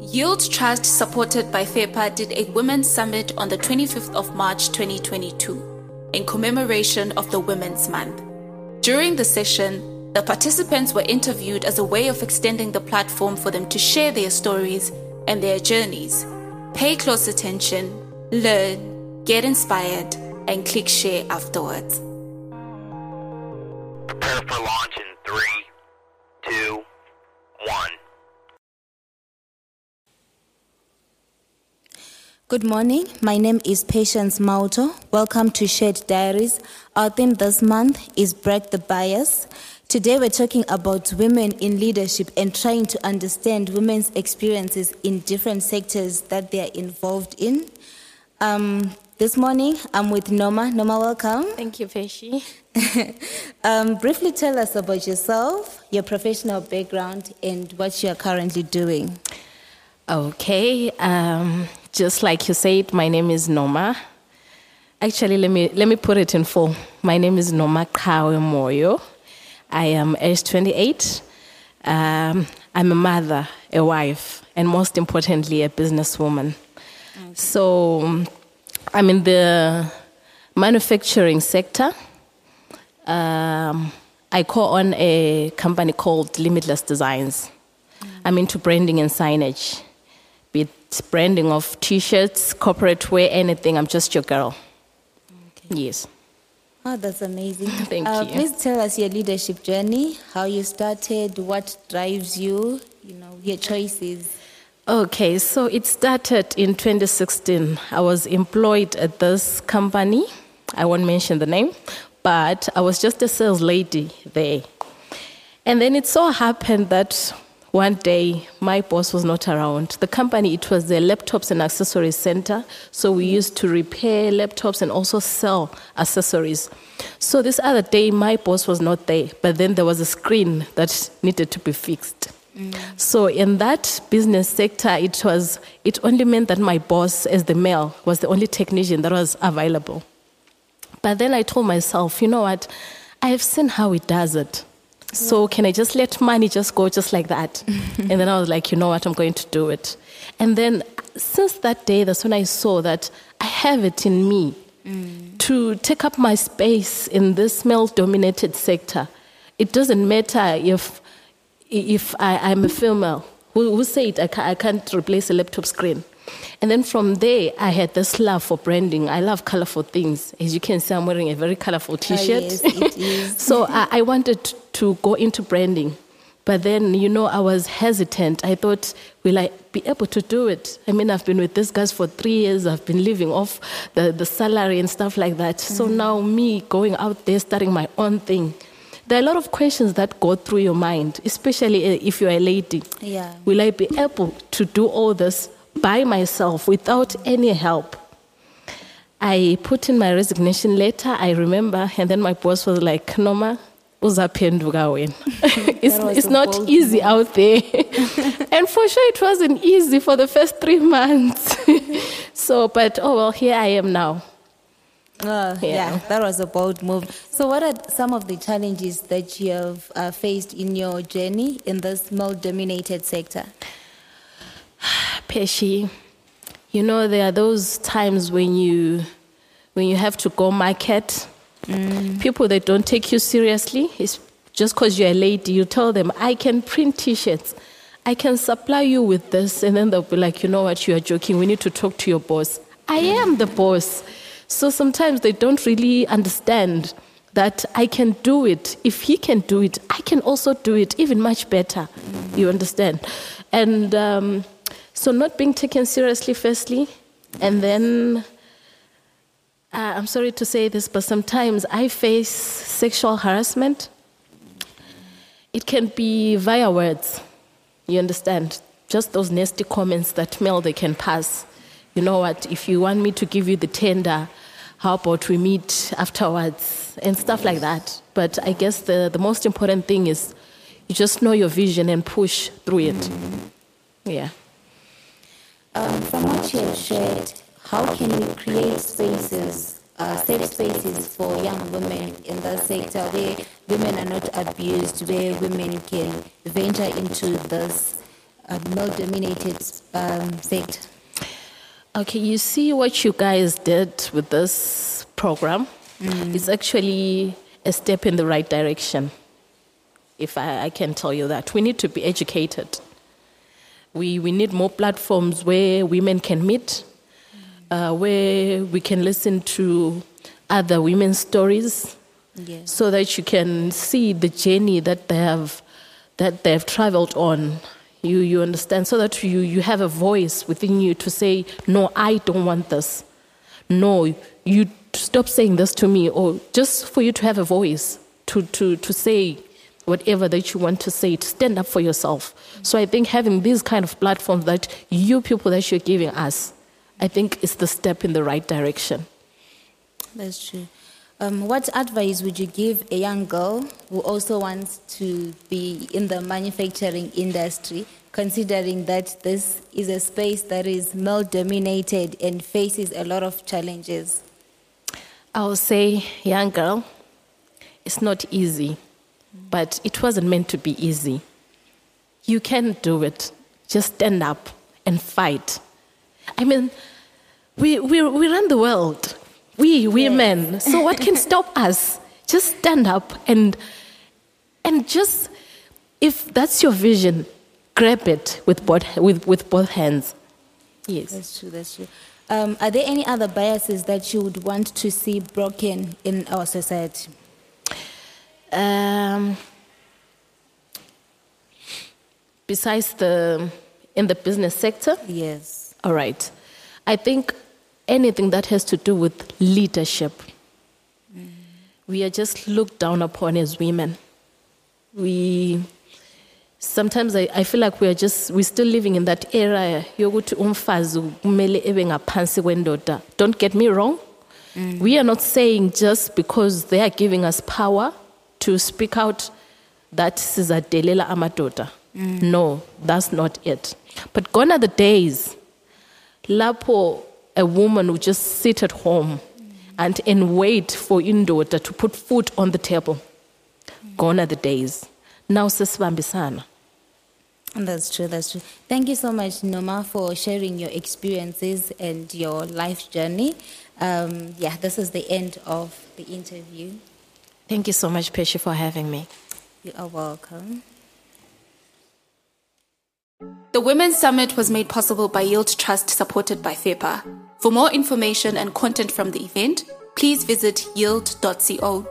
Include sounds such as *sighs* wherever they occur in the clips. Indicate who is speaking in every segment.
Speaker 1: Yield Trust, supported by FEPA, did a Women's Summit on the 25th of March 2022 in commemoration of the Women's Month. During the session, the participants were interviewed as a way of extending the platform for them to share their stories and their journeys. Pay close attention, learn, get inspired, and click share afterwards.
Speaker 2: Good morning. My name is Patience Mauto. Welcome to Shared Diaries. Our theme this month is Break the Bias. Today we're talking about women in leadership and trying to understand women's experiences in different sectors that they are involved in. Um, this morning I'm with Noma. Noma, welcome.
Speaker 3: Thank you, Peshi. *laughs*
Speaker 2: um, briefly tell us about yourself, your professional background, and what you are currently doing.
Speaker 3: Okay, um, just like you said, my name is Noma. Actually, let me let me put it in full. My name is Nomaqhawe Moyo. I am age 28. Um, I'm a mother, a wife, and most importantly, a businesswoman. Okay. So, I'm in the manufacturing sector. Um, I co own a company called Limitless Designs. Mm. I'm into branding and signage be it branding of t-shirts, corporate wear, anything. I'm just your girl. Okay. Yes.
Speaker 2: Oh, that's amazing. *laughs*
Speaker 3: Thank uh, you.
Speaker 2: Please tell us your leadership journey, how you started, what drives you, you know, your choices.
Speaker 3: Okay, so it started in 2016. I was employed at this company. I won't mention the name, but I was just a sales lady there. And then it so happened that one day, my boss was not around. The company, it was the laptops and accessories center. So we used to repair laptops and also sell accessories. So this other day, my boss was not there, but then there was a screen that needed to be fixed. Mm. So in that business sector, it was it only meant that my boss, as the male, was the only technician that was available. But then I told myself, you know what? I have seen how he does it. So can I just let money just go just like that? and then I was like, you know what, I'm going to do it. And then since that day, that's when I saw that I have it in me mm. to take up my space in this male-dominated sector. It doesn't matter if if I, am a female. Who, who said I, I can't replace a laptop screen? And then from there, I had this love for branding. I love colorful things. As you can see, I'm wearing a very colorful t shirt.
Speaker 2: yes, it is. *laughs*
Speaker 3: so I, I wanted to go into branding. But then, you know, I was hesitant. I thought, will I be able to do it? I mean, I've been with these guys for three years. I've been living off the, the salary and stuff like that. Mm-hmm. So now, me going out there, starting my own thing, there are a lot of questions that go through your mind, especially uh, if you're a lady.
Speaker 2: Yeah.
Speaker 3: Will I be able to do all this by myself without any help. I put in my resignation letter, I remember, and then my boss was like, Noma, uzaphenduka wena. *laughs* *laughs* it's it's not easy move. out there. *laughs* and for sure it wasn't easy for the first three months. so, but oh well, here I am now.
Speaker 2: Uh, yeah. yeah. that was a bold move. So, what are some of the challenges that you have uh, faced in your journey in this male dominated sector? *sighs* *sighs* *sighs*
Speaker 3: Peshi, you know there are those times when you when you have to go market. Mm. People that don't take you seriously, it's just because you're a lady. You tell them, "I can print T-shirts." I can supply you with this, and then they'll be like, you know what, you are joking. We need to talk to your boss. I am the boss. So sometimes they don't really understand that I can do it. If he can do it, I can also do it even much better. You understand? And um, so, not being taken seriously, firstly, and then uh, I'm sorry to say this, but sometimes I face sexual harassment. It can be via words, you understand? Just those nasty comments that male they can pass. You know what? If you want me to give you the tender, how about we meet afterwards and stuff like that. But I guess the, the most important thing is you just know your vision and push through it. Yeah.
Speaker 2: Um, from what you have shared, how can you create spaces, uh, safe spaces for young women in the sector where women are not abused, where women can venture into this uh, male-dominated um, sector?
Speaker 3: Okay, you see what you guys did with this program? It's actually a step in the right direction, if I, I can tell you that. We need to be educated. We, we need more platforms where women can meet, uh, where we can listen to other women's stories,
Speaker 2: Yes.
Speaker 3: so that you can see the journey that they have that they have traveled on. You you understand? So that you you have a voice within you to say no i don't want this. No you stop saying this to me or just for you to have a voice to to to say whatever that you want to say to stand up for yourself so i think having these kind of platforms that you people that you're giving us i think is the step in the right direction
Speaker 2: That's true. Um, what advice would you give a young girl who also wants to be in the manufacturing industry, considering that this is a space that is male dominated and faces a lot of challenges?
Speaker 3: I would say, young girl, it's not easy, but it wasn't meant to be easy. You can do it. Just stand up and fight. I mean, we, we, we run the world, we women. So, what can *laughs* stop us? Just stand up and, and just, if that's your vision, grab it with both, with, with both hands. Yes.
Speaker 2: That's true, that's true. Um, are there any other biases that you would want to see broken in our society?
Speaker 3: Um, besides the in the business sector,
Speaker 2: Yes.
Speaker 3: all right. I think anything that has to do with leadership, we are just looked down upon as women. We sometimes I, I feel like we are just we're still living in that era yokuthi umfazi kumele ebe ngaphansi kwendoda. Don't get me wrong. We are not saying just because they are giving us power to speak out that sizadelela amadoda. Mm. No, that's not it. But gone are the days lapho a woman would just sit at home mm. and, and wait for indoda to put food on the table. Mm. Gone are the days. Now sesibambisana.
Speaker 2: That's true, that's true. Thank you so much, Noma, for sharing your experiences and your life journey. Um, yeah, this is the end of the interview.
Speaker 3: Thank you so much, Pesha, for having me.
Speaker 2: You are welcome.
Speaker 1: The Women's Summit was made possible by Yield Trust supported by FEPA. For more information and content from the event, please visit yield.co.zw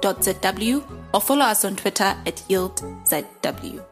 Speaker 1: or follow us on Twitter at yieldZW.